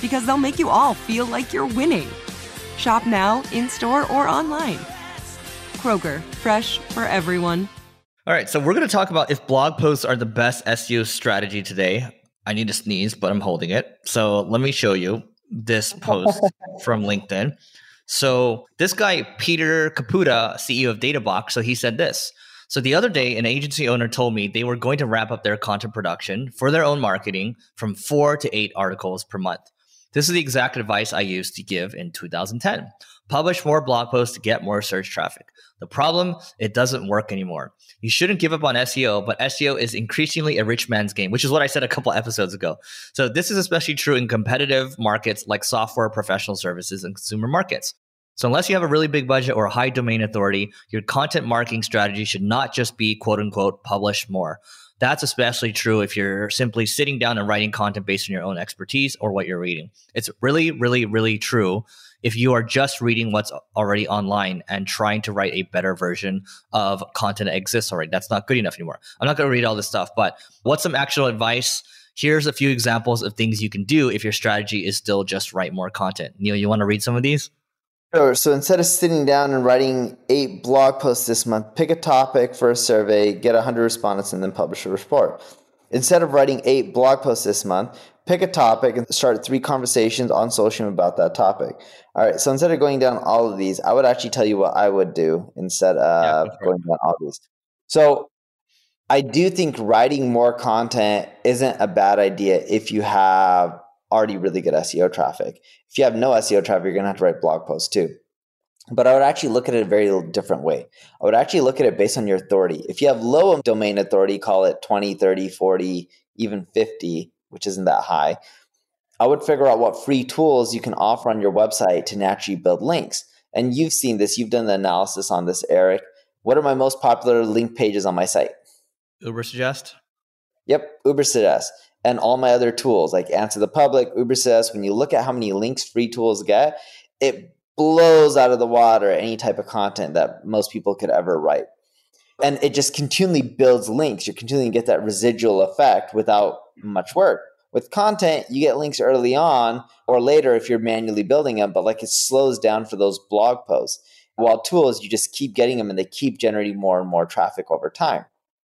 because they'll make you all feel like you're winning. Shop now, in store, or online. Kroger, fresh for everyone. All right, so we're going to talk about if blog posts are the best SEO strategy today. I need to sneeze, but I'm holding it. So let me show you this post from LinkedIn. So this guy, Peter Caputa, CEO of Databox, so he said this. So the other day, an agency owner told me they were going to wrap up their content production for their own marketing from four to eight articles per month. This is the exact advice I used to give in 2010. Publish more blog posts to get more search traffic. The problem, it doesn't work anymore. You shouldn't give up on SEO, but SEO is increasingly a rich man's game, which is what I said a couple episodes ago. So this is especially true in competitive markets like software, professional services, and consumer markets. So unless you have a really big budget or a high domain authority, your content marketing strategy should not just be quote unquote publish more. That's especially true if you're simply sitting down and writing content based on your own expertise or what you're reading. It's really, really, really true if you are just reading what's already online and trying to write a better version of content that exists already. That's not good enough anymore. I'm not going to read all this stuff, but what's some actual advice? Here's a few examples of things you can do if your strategy is still just write more content. Neil, you want to read some of these? Sure. So instead of sitting down and writing eight blog posts this month, pick a topic for a survey, get 100 respondents, and then publish a report. Instead of writing eight blog posts this month, pick a topic and start three conversations on social about that topic. All right. So instead of going down all of these, I would actually tell you what I would do instead of yeah, going down all these. So I do think writing more content isn't a bad idea if you have already really good SEO traffic. If you have no SEO traffic, you're going to have to write blog posts too. But I would actually look at it a very different way. I would actually look at it based on your authority. If you have low domain authority, call it 20, 30, 40, even 50, which isn't that high, I would figure out what free tools you can offer on your website to naturally build links. And you've seen this, you've done the analysis on this, Eric. What are my most popular link pages on my site? Uber Suggest. Yep, Ubersuggest and all my other tools like Answer the Public, Ubersuggest, when you look at how many links free tools get, it blows out of the water any type of content that most people could ever write. And it just continually builds links. You're continually get that residual effect without much work. With content, you get links early on or later if you're manually building them, but like it slows down for those blog posts. While tools, you just keep getting them and they keep generating more and more traffic over time.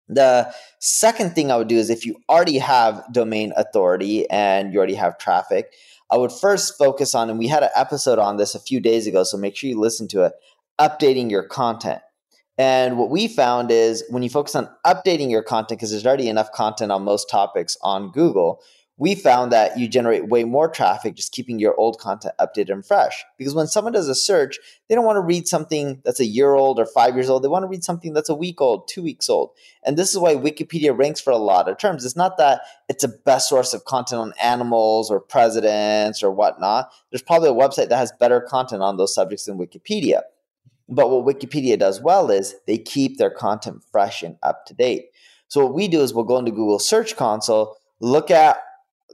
The second thing I would do is if you already have domain authority and you already have traffic, I would first focus on, and we had an episode on this a few days ago, so make sure you listen to it, updating your content. And what we found is when you focus on updating your content, because there's already enough content on most topics on Google, we found that you generate way more traffic just keeping your old content updated and fresh. Because when someone does a search, they don't want to read something that's a year old or five years old. They want to read something that's a week old, two weeks old. And this is why Wikipedia ranks for a lot of terms. It's not that it's a best source of content on animals or presidents or whatnot. There's probably a website that has better content on those subjects than Wikipedia. But what Wikipedia does well is they keep their content fresh and up to date. So what we do is we'll go into Google Search Console, look at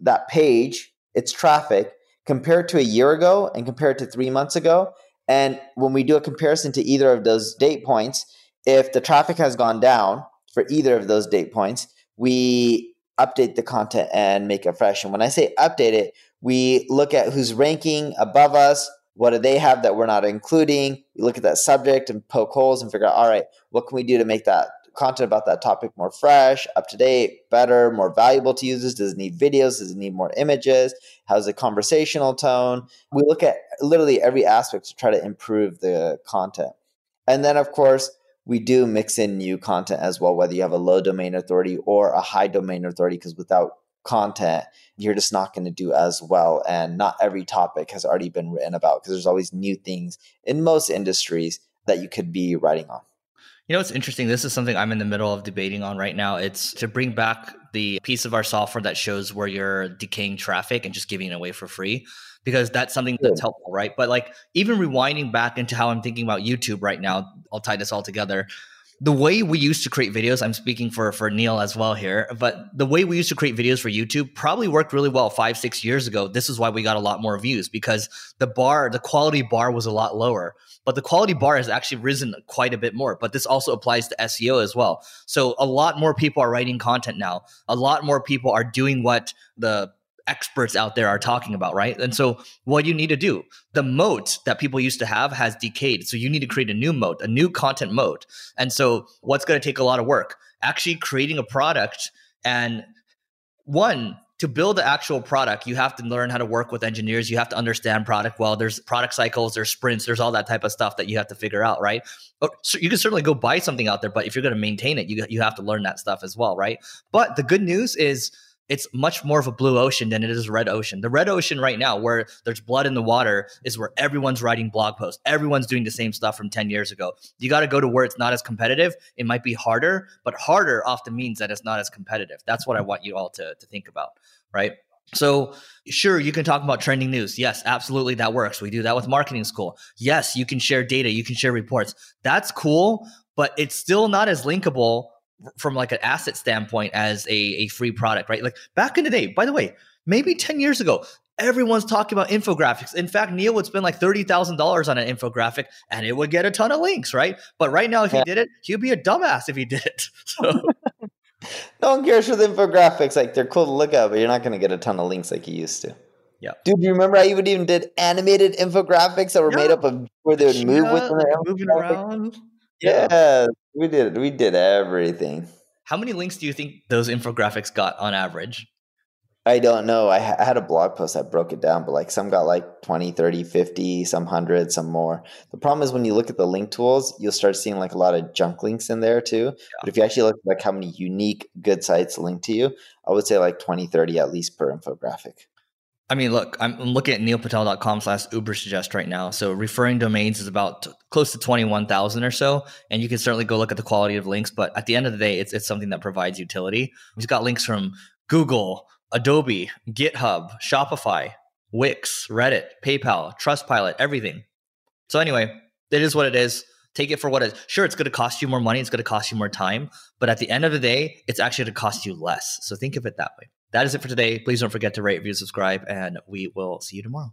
that page, its traffic, compared to a year ago and compared to three months ago. And when we do a comparison to either of those date points, if the traffic has gone down for either of those date points, we update the content and make it fresh. And when I say update it, we look at who's ranking above us, what do they have that we're not including? We look at that subject and poke holes and figure out, all right, what can we do to make that content about that topic more fresh, up to date, better, more valuable to users? Does it need videos? Does it need more images? How's the conversational tone? We look at literally every aspect to try to improve the content. And then, of course, we do mix in new content as well, whether you have a low domain authority or a high domain authority, because without content, you're just not going to do as well. And not every topic has already been written about because there's always new things in most industries that you could be writing on. You know, it's interesting. This is something I'm in the middle of debating on right now. It's to bring back the piece of our software that shows where you're decaying traffic and just giving it away for free because that's something that's helpful, right? But like even rewinding back into how I'm thinking about YouTube right now, I'll tie this all together. The way we used to create videos, I'm speaking for for Neil as well here, but the way we used to create videos for YouTube probably worked really well five, six years ago. This is why we got a lot more views because the bar, the quality bar was a lot lower but the quality bar has actually risen quite a bit more. But this also applies to SEO as well. So a lot more people are writing content now. A lot more people are doing what the experts out there are talking about, right? And so what you need to do, the moat that people used to have has decayed. So you need to create a new moat, a new content moat. And so what's going to take a lot of work? Actually creating a product and one to build the actual product, you have to learn how to work with engineers. You have to understand product well. There's product cycles, there's sprints, there's all that type of stuff that you have to figure out, right? Oh, so you can certainly go buy something out there, but if you're going to maintain it, you you have to learn that stuff as well, right? But the good news is it's much more of a blue ocean than it is a red ocean. The red ocean right now, where there's blood in the water, is where everyone's writing blog posts. Everyone's doing the same stuff from 10 years ago. You got to go to where it's not as competitive. It might be harder, but harder often means that it's not as competitive. That's what I want you all to, to think about, right? So, sure, you can talk about trending news. Yes, absolutely, that works. We do that with marketing school. Yes, you can share data, you can share reports. That's cool, but it's still not as linkable from like an asset standpoint as a, a free product, right? Like back in the day, by the way, maybe 10 years ago, everyone's talking about infographics. In fact, Neil would spend like $30,000 on an infographic and it would get a ton of links, right? But right now, if he did it, he'd be a dumbass if he did it. So. no one cares for the infographics. Like they're cool to look at, but you're not going to get a ton of links like you used to. Yeah. Dude, you remember I even even did animated infographics that were yeah. made up of where they would move with them moving around. Yeah. yeah, we did. We did everything. How many links do you think those infographics got on average? I don't know. I, ha- I, had a blog post that broke it down, but like some got like 20, 30, 50, some 100, some more. The problem is when you look at the link tools, you'll start seeing like a lot of junk links in there too. Yeah. But if you actually look at like how many unique good sites link to you, I would say like 20, 30 at least per infographic. I mean, look, I'm looking at neilpatel.com slash Ubersuggest right now. So referring domains is about t- close to 21,000 or so. And you can certainly go look at the quality of links. But at the end of the day, it's, it's something that provides utility. We've got links from Google, Adobe, GitHub, Shopify, Wix, Reddit, PayPal, Trustpilot, everything. So anyway, it is what it is. Take it for what it is. Sure, it's going to cost you more money. It's going to cost you more time. But at the end of the day, it's actually going to cost you less. So think of it that way that is it for today. Please don't forget to rate, review, subscribe, and we will see you tomorrow.